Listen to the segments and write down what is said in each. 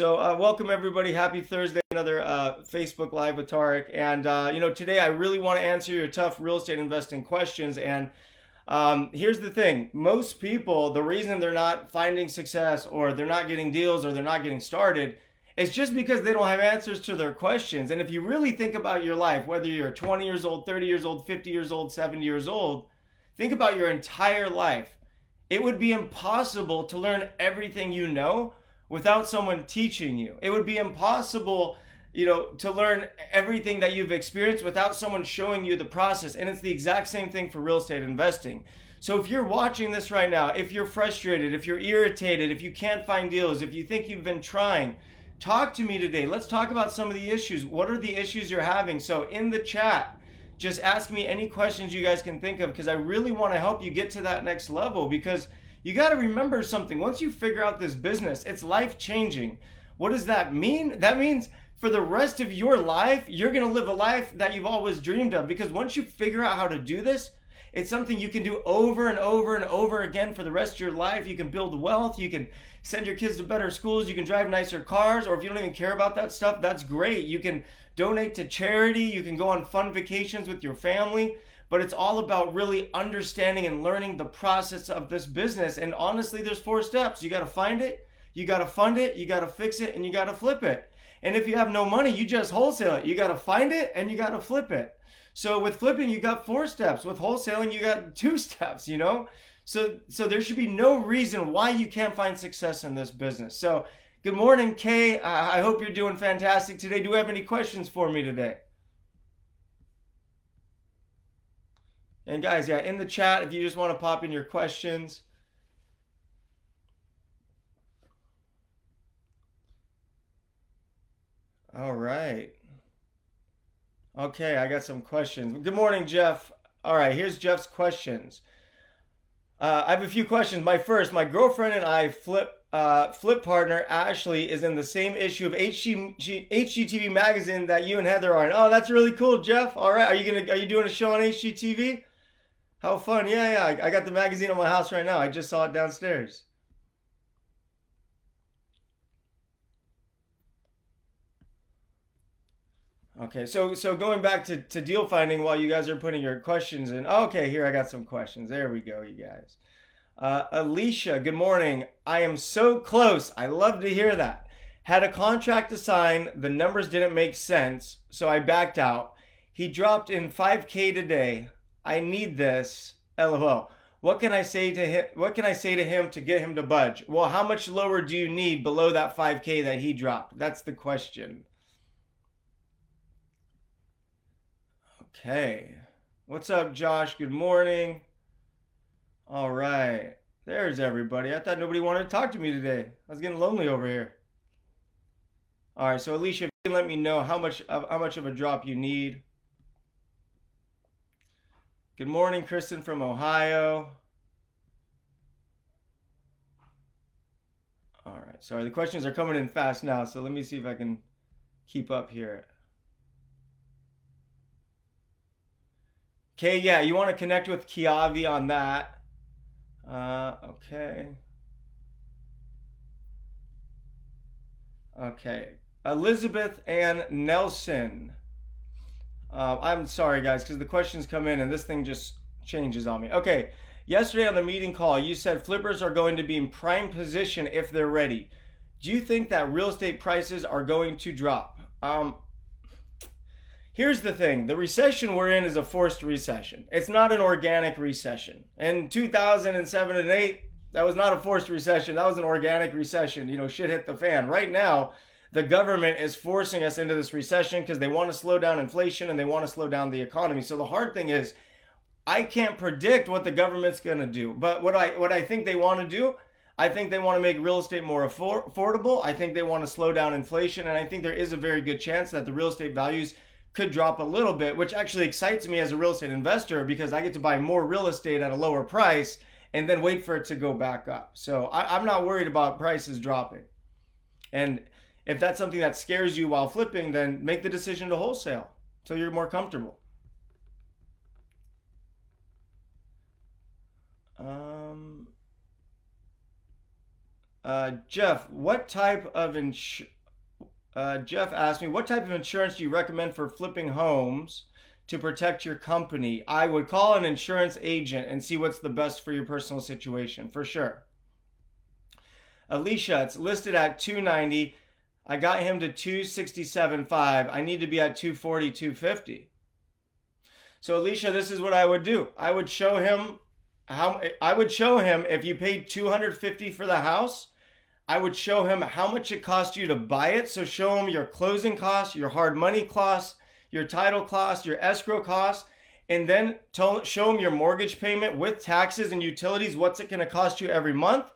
So, uh, welcome everybody. Happy Thursday. Another uh, Facebook Live with Tarek. And, uh, you know, today I really want to answer your tough real estate investing questions. And um, here's the thing most people, the reason they're not finding success or they're not getting deals or they're not getting started is just because they don't have answers to their questions. And if you really think about your life, whether you're 20 years old, 30 years old, 50 years old, 70 years old, think about your entire life. It would be impossible to learn everything you know without someone teaching you. It would be impossible, you know, to learn everything that you've experienced without someone showing you the process. And it's the exact same thing for real estate investing. So if you're watching this right now, if you're frustrated, if you're irritated, if you can't find deals, if you think you've been trying, talk to me today. Let's talk about some of the issues. What are the issues you're having? So in the chat, just ask me any questions you guys can think of because I really want to help you get to that next level because you got to remember something. Once you figure out this business, it's life changing. What does that mean? That means for the rest of your life, you're going to live a life that you've always dreamed of. Because once you figure out how to do this, it's something you can do over and over and over again for the rest of your life. You can build wealth. You can send your kids to better schools. You can drive nicer cars. Or if you don't even care about that stuff, that's great. You can donate to charity. You can go on fun vacations with your family but it's all about really understanding and learning the process of this business. And honestly, there's four steps. You got to find it, you got to fund it, you got to fix it, and you got to flip it. And if you have no money, you just wholesale it. You got to find it and you got to flip it. So with flipping, you got four steps. With wholesaling, you got two steps, you know? So so there should be no reason why you can't find success in this business. So good morning, Kay. I hope you're doing fantastic today. Do you have any questions for me today? And guys, yeah, in the chat, if you just want to pop in your questions. All right. Okay, I got some questions. Good morning, Jeff. All right, here's Jeff's questions. Uh, I have a few questions. My first, my girlfriend and I flip uh, flip partner Ashley is in the same issue of HG, HGTV magazine that you and Heather are in. Oh, that's really cool, Jeff. All right, are you gonna are you doing a show on HGTV? How fun. Yeah, yeah. I got the magazine on my house right now. I just saw it downstairs. Okay, so so going back to, to deal finding while you guys are putting your questions in. Okay, here I got some questions. There we go, you guys. Uh, Alicia, good morning. I am so close. I love to hear that. Had a contract to sign. The numbers didn't make sense, so I backed out. He dropped in 5K today. I need this. LOL. What can I say to him? What can I say to him to get him to budge? Well, how much lower do you need below that 5K that he dropped? That's the question. Okay. What's up, Josh? Good morning. All right. There's everybody. I thought nobody wanted to talk to me today. I was getting lonely over here. All right. So, Alicia, if you can let me know how much how much of a drop you need. Good morning, Kristen from Ohio. All right, sorry, the questions are coming in fast now, so let me see if I can keep up here. Okay, yeah, you want to connect with Kiavi on that. Uh, okay. Okay, Elizabeth Ann Nelson. Uh, I'm sorry, guys, because the questions come in and this thing just changes on me. Okay, yesterday on the meeting call, you said flippers are going to be in prime position if they're ready. Do you think that real estate prices are going to drop? Um, here's the thing the recession we're in is a forced recession, it's not an organic recession. In 2007 and 8, that was not a forced recession, that was an organic recession. You know, shit hit the fan. Right now, the government is forcing us into this recession because they want to slow down inflation and they want to slow down the economy. So the hard thing is I can't predict what the government's going to do. But what I what I think they want to do, I think they want to make real estate more affordable. I think they want to slow down inflation and I think there is a very good chance that the real estate values could drop a little bit, which actually excites me as a real estate investor because I get to buy more real estate at a lower price and then wait for it to go back up. So I, am not worried about prices dropping. And if that's something that scares you while flipping, then make the decision to wholesale so you're more comfortable. Um, uh, Jeff, what type of ins- uh, Jeff asked me, what type of insurance do you recommend for flipping homes to protect your company? I would call an insurance agent and see what's the best for your personal situation, for sure. Alicia, it's listed at 290. I got him to 267.5. I need to be at 240, 250. So Alicia, this is what I would do. I would show him how I would show him if you paid 250 for the house, I would show him how much it cost you to buy it. So show him your closing costs, your hard money costs, your title costs, your escrow costs, and then tell, show him your mortgage payment with taxes and utilities. What's it going to cost you every month?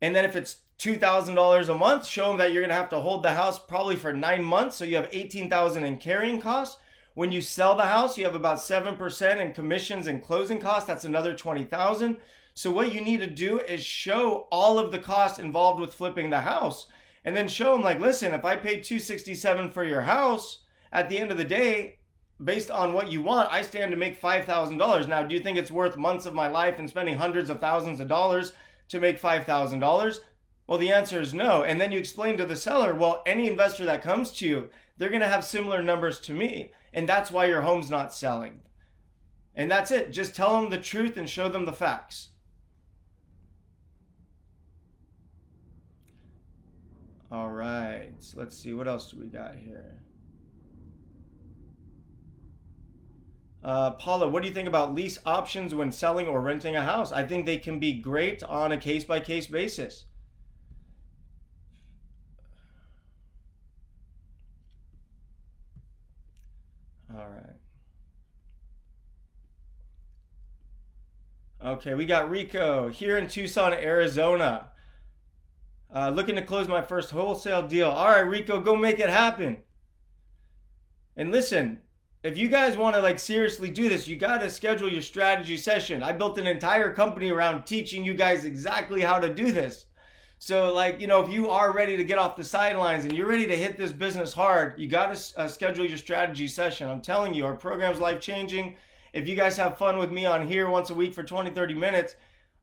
And then if it's $2,000 a month, show them that you're going to have to hold the house probably for nine months. So you have 18,000 in carrying costs. When you sell the house, you have about 7% in commissions and closing costs. That's another 20,000. So what you need to do is show all of the costs involved with flipping the house and then show them like, listen, if I paid 267 for your house at the end of the day, based on what you want, I stand to make $5,000. Now, do you think it's worth months of my life and spending hundreds of thousands of dollars to make $5,000? Well, the answer is no. And then you explain to the seller, well, any investor that comes to you, they're going to have similar numbers to me. And that's why your home's not selling. And that's it. Just tell them the truth and show them the facts. All right. So let's see. What else do we got here? Uh, Paula, what do you think about lease options when selling or renting a house? I think they can be great on a case by case basis. All right. Okay, we got Rico here in Tucson, Arizona. Uh, looking to close my first wholesale deal. All right, Rico, go make it happen. And listen, if you guys want to like seriously do this, you got to schedule your strategy session. I built an entire company around teaching you guys exactly how to do this. So, like, you know, if you are ready to get off the sidelines and you're ready to hit this business hard, you got to uh, schedule your strategy session. I'm telling you, our program's life changing. If you guys have fun with me on here once a week for 20, 30 minutes,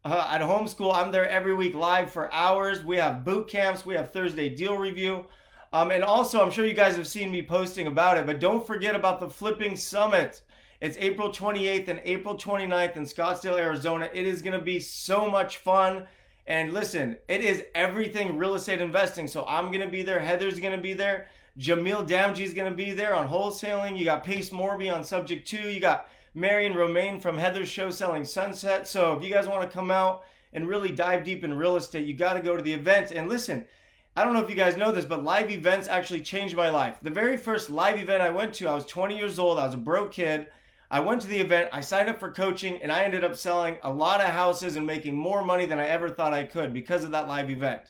uh, at homeschool, I'm there every week live for hours. We have boot camps, we have Thursday deal review. Um, and also, I'm sure you guys have seen me posting about it, but don't forget about the Flipping Summit. It's April 28th and April 29th in Scottsdale, Arizona. It is going to be so much fun. And listen, it is everything real estate investing. So I'm going to be there. Heather's going to be there. Jamil Damji is going to be there on wholesaling. You got Pace Morby on subject to. You got Marion Romain from Heather's show selling Sunset. So if you guys want to come out and really dive deep in real estate, you got to go to the event. And listen, I don't know if you guys know this, but live events actually changed my life. The very first live event I went to, I was 20 years old. I was a broke kid. I went to the event, I signed up for coaching, and I ended up selling a lot of houses and making more money than I ever thought I could because of that live event.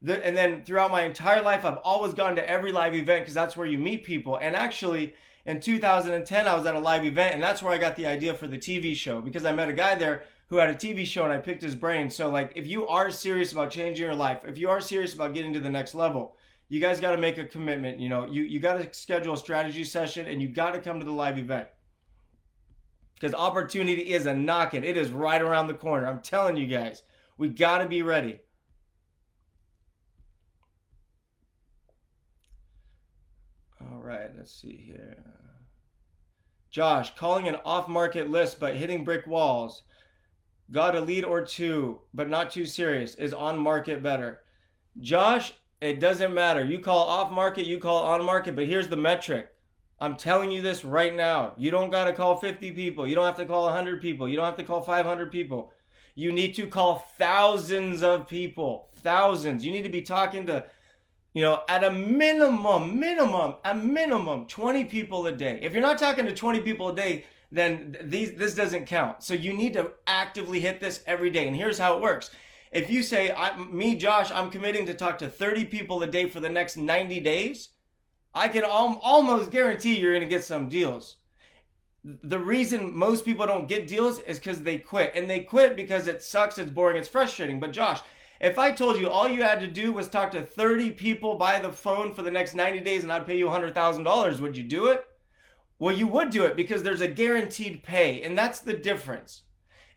The, and then throughout my entire life, I've always gone to every live event because that's where you meet people. And actually, in 2010, I was at a live event, and that's where I got the idea for the TV show because I met a guy there who had a TV show and I picked his brain. So, like, if you are serious about changing your life, if you are serious about getting to the next level, you guys got to make a commitment. You know, you, you got to schedule a strategy session and you got to come to the live event because opportunity is a knocking. It is right around the corner. I'm telling you guys, we got to be ready. All right, let's see here. Josh, calling an off market list but hitting brick walls. Got a lead or two, but not too serious. Is on market better? Josh, it doesn't matter. You call off market, you call on market, but here's the metric I'm telling you this right now. You don't got to call 50 people. You don't have to call 100 people. You don't have to call 500 people. You need to call thousands of people. Thousands. You need to be talking to, you know, at a minimum, minimum, a minimum 20 people a day. If you're not talking to 20 people a day, then these this doesn't count. So you need to actively hit this every day. And here's how it works. If you say, me, Josh, I'm committing to talk to 30 people a day for the next 90 days, I can al- almost guarantee you're going to get some deals. The reason most people don't get deals is because they quit. And they quit because it sucks, it's boring, it's frustrating. But Josh, if I told you all you had to do was talk to 30 people by the phone for the next 90 days and I'd pay you $100,000, would you do it? Well, you would do it because there's a guaranteed pay. And that's the difference.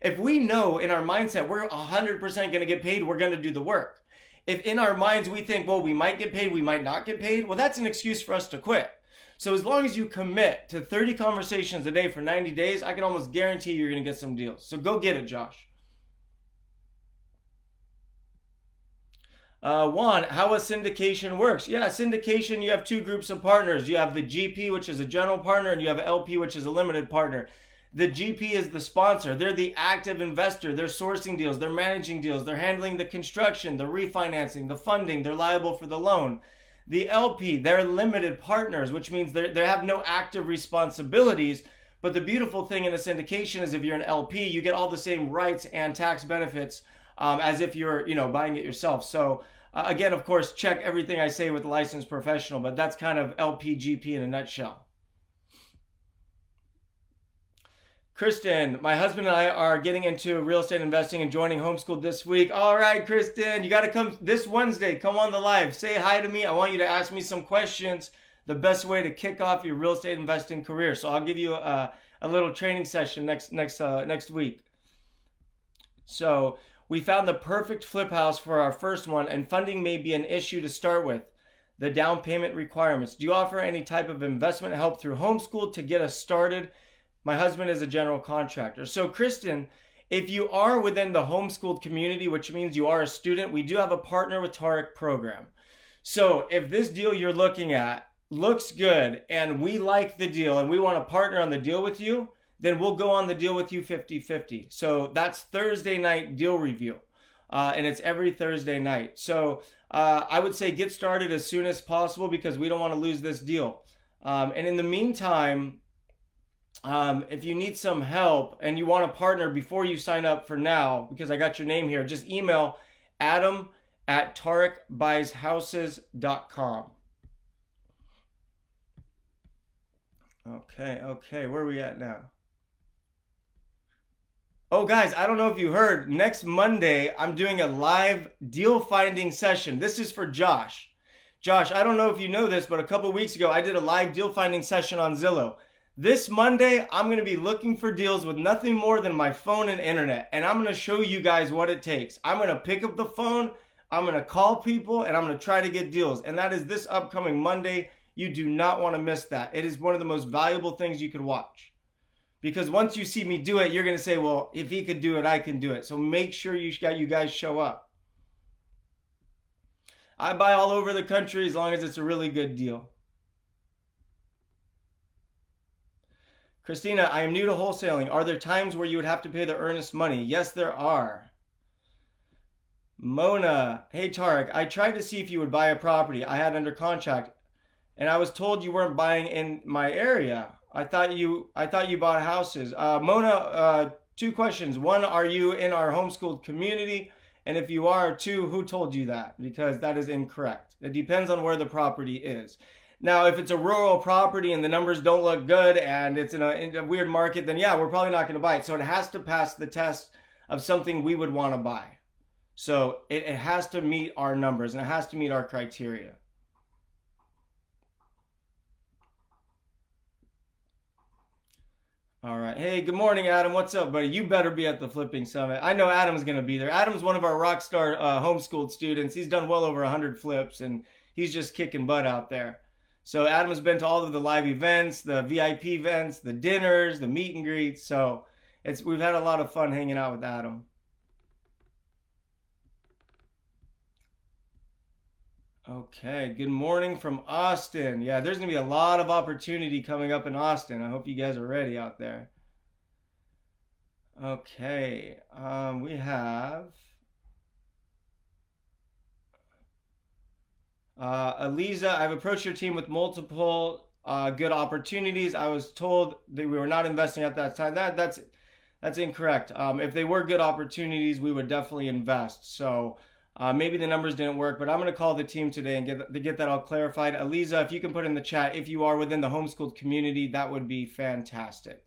If we know in our mindset we're 100% going to get paid, we're going to do the work. if in our minds we think, well, we might get paid, we might not get paid, well, that's an excuse for us to quit. So as long as you commit to 30 conversations a day for 90 days, I can almost guarantee you're going to get some deals. So go get it, Josh. Uh, how a syndication works. Yeah, syndication, you have two groups of partners. You have the GP, which is a general partner, and you have LP, which is a limited partner. The GP is the sponsor. They're the active investor. They're sourcing deals. They're managing deals. They're handling the construction, the refinancing, the funding. They're liable for the loan. The LP, they're limited partners, which means they have no active responsibilities. But the beautiful thing in a syndication is if you're an LP, you get all the same rights and tax benefits um, as if you're, you know, buying it yourself. So uh, again, of course, check everything I say with a licensed professional, but that's kind of LPGP in a nutshell. Kristen, my husband and I are getting into real estate investing and joining homeschool this week. All right, Kristen, you got to come this Wednesday. Come on the live. Say hi to me. I want you to ask me some questions. The best way to kick off your real estate investing career. So I'll give you a, a little training session next next uh, next week. So we found the perfect flip house for our first one, and funding may be an issue to start with. The down payment requirements. Do you offer any type of investment help through homeschool to get us started? My husband is a general contractor. So, Kristen, if you are within the homeschooled community, which means you are a student, we do have a partner with Tarek program. So, if this deal you're looking at looks good and we like the deal and we want to partner on the deal with you, then we'll go on the deal with you 50 50. So that's Thursday night deal review. Uh, and it's every Thursday night. So uh, I would say get started as soon as possible because we don't want to lose this deal. Um, and in the meantime, um, if you need some help and you want a partner before you sign up for now, because I got your name here, just email adam at tarekbuyshouses.com. Okay, okay, where are we at now? Oh, guys, I don't know if you heard. Next Monday, I'm doing a live deal finding session. This is for Josh. Josh, I don't know if you know this, but a couple weeks ago, I did a live deal finding session on Zillow. This Monday, I'm going to be looking for deals with nothing more than my phone and internet. And I'm going to show you guys what it takes. I'm going to pick up the phone, I'm going to call people, and I'm going to try to get deals. And that is this upcoming Monday. You do not want to miss that. It is one of the most valuable things you could watch because once you see me do it, you're going to say, well, if he could do it, I can do it. So make sure you you guys show up. I buy all over the country as long as it's a really good deal. Christina, I am new to wholesaling. Are there times where you would have to pay the earnest money? Yes, there are. Mona, hey Tarek, I tried to see if you would buy a property I had under contract, and I was told you weren't buying in my area. I thought you I thought you bought houses. Uh, Mona, uh, two questions. One, are you in our homeschooled community? And if you are, two, who told you that? Because that is incorrect. It depends on where the property is. Now, if it's a rural property and the numbers don't look good and it's in a, in a weird market, then yeah, we're probably not going to buy it. So it has to pass the test of something we would want to buy. So it, it has to meet our numbers and it has to meet our criteria. All right. Hey, good morning, Adam. What's up, buddy? You better be at the flipping summit. I know Adam's going to be there. Adam's one of our rock star uh, homeschooled students. He's done well over 100 flips, and he's just kicking butt out there. So Adam has been to all of the live events, the VIP events, the dinners, the meet and greets. So it's we've had a lot of fun hanging out with Adam. Okay, good morning from Austin. Yeah, there's going to be a lot of opportunity coming up in Austin. I hope you guys are ready out there. Okay, um, we have uh, Aliza. I've approached your team with multiple uh, good opportunities. I was told that we were not investing at that time. That that's that's incorrect. Um, if they were good opportunities, we would definitely invest. So. Uh, maybe the numbers didn't work, but I'm going to call the team today and get to get that all clarified. Aliza, if you can put in the chat, if you are within the homeschooled community, that would be fantastic.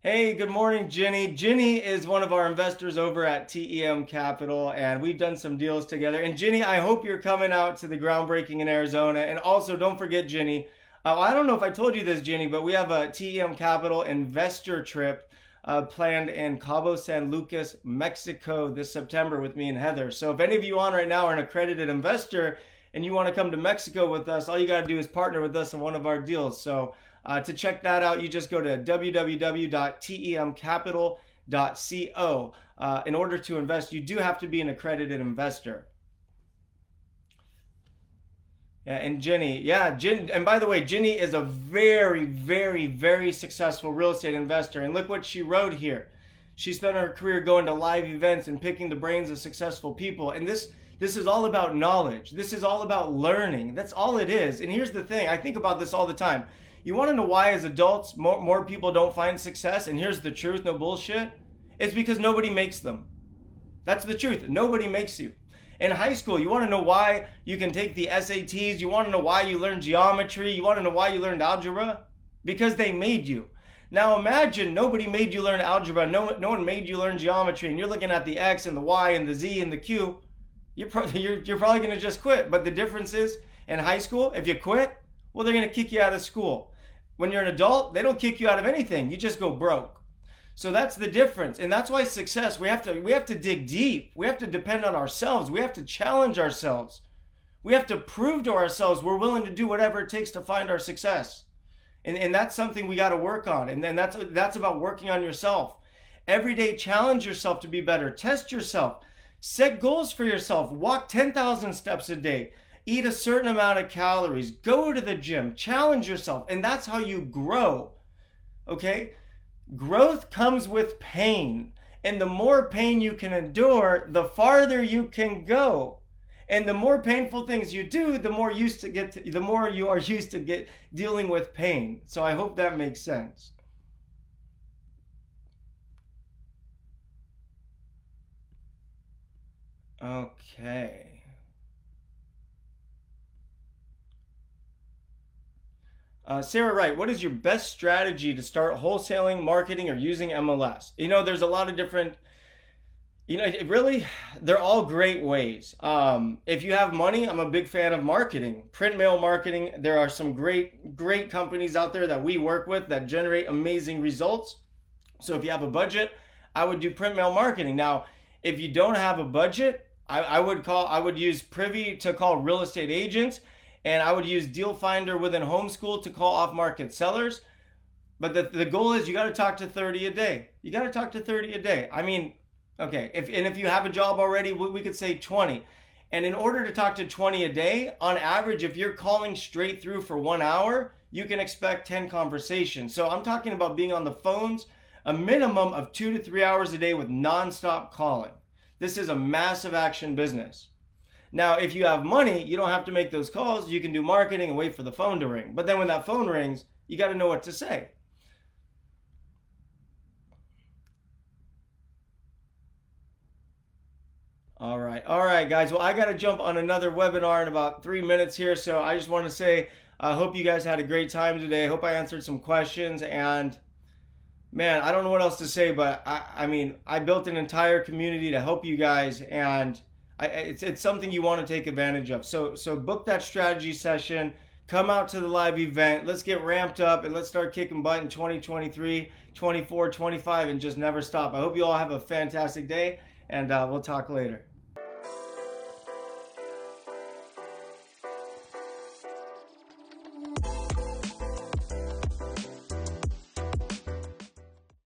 Hey, good morning, Jenny. Jenny is one of our investors over at TEM Capital, and we've done some deals together. And Jenny, I hope you're coming out to the groundbreaking in Arizona. And also, don't forget, Jenny. Uh, I don't know if I told you this, Jenny, but we have a TEM Capital investor trip uh, planned in Cabo San Lucas, Mexico this September with me and Heather. So if any of you on right now are an accredited investor and you want to come to Mexico with us, all you got to do is partner with us in one of our deals. So uh, to check that out, you just go to www.temcapital.co. Uh, in order to invest, you do have to be an accredited investor. Yeah, and Jenny, yeah, Jen, and by the way, Jenny is a very, very, very successful real estate investor. And look what she wrote here. She spent her career going to live events and picking the brains of successful people. And this this is all about knowledge. This is all about learning. That's all it is. And here's the thing, I think about this all the time. You want to know why as adults more, more people don't find success? And here's the truth, no bullshit. It's because nobody makes them. That's the truth. Nobody makes you in high school. You want to know why you can take the SATs. You want to know why you learned geometry. You want to know why you learned algebra? Because they made you. Now imagine nobody made you learn algebra. No, no one made you learn geometry, and you're looking at the x and the y and the z and the q. You're, pro- you're, you're probably going to just quit. But the difference is in high school, if you quit, well, they're going to kick you out of school. When you're an adult, they don't kick you out of anything. You just go broke. So that's the difference. And that's why success, we have to we have to dig deep. We have to depend on ourselves. We have to challenge ourselves. We have to prove to ourselves we're willing to do whatever it takes to find our success. And, and that's something we got to work on. And then that's that's about working on yourself. Every day challenge yourself to be better. Test yourself. Set goals for yourself. Walk 10,000 steps a day. Eat a certain amount of calories. Go to the gym. Challenge yourself. And that's how you grow. Okay? Growth comes with pain. And the more pain you can endure, the farther you can go. And the more painful things you do, the more used to get to, the more you are used to get dealing with pain. So I hope that makes sense. Okay. Uh, Sarah Wright, what is your best strategy to start wholesaling, marketing, or using MLS? You know, there's a lot of different, you know, it really, they're all great ways. Um, if you have money, I'm a big fan of marketing, print mail marketing. There are some great, great companies out there that we work with that generate amazing results. So if you have a budget, I would do print mail marketing. Now, if you don't have a budget, I, I would call, I would use Privy to call real estate agents and I would use Deal Finder within Homeschool to call off market sellers. But the, the goal is you got to talk to 30 a day. You got to talk to 30 a day. I mean, okay, if and if you have a job already, we, we could say 20. And in order to talk to 20 a day, on average, if you're calling straight through for one hour, you can expect 10 conversations. So I'm talking about being on the phones a minimum of two to three hours a day with nonstop calling. This is a massive action business. Now, if you have money, you don't have to make those calls. You can do marketing and wait for the phone to ring. But then when that phone rings, you got to know what to say. All right. All right, guys. Well, I got to jump on another webinar in about three minutes here. So I just want to say, I hope you guys had a great time today. I hope I answered some questions. And man, I don't know what else to say, but I, I mean, I built an entire community to help you guys. And I, it's, it's something you want to take advantage of. So so book that strategy session. Come out to the live event. Let's get ramped up and let's start kicking butt in 2023, 24, 25, and just never stop. I hope you all have a fantastic day, and uh, we'll talk later.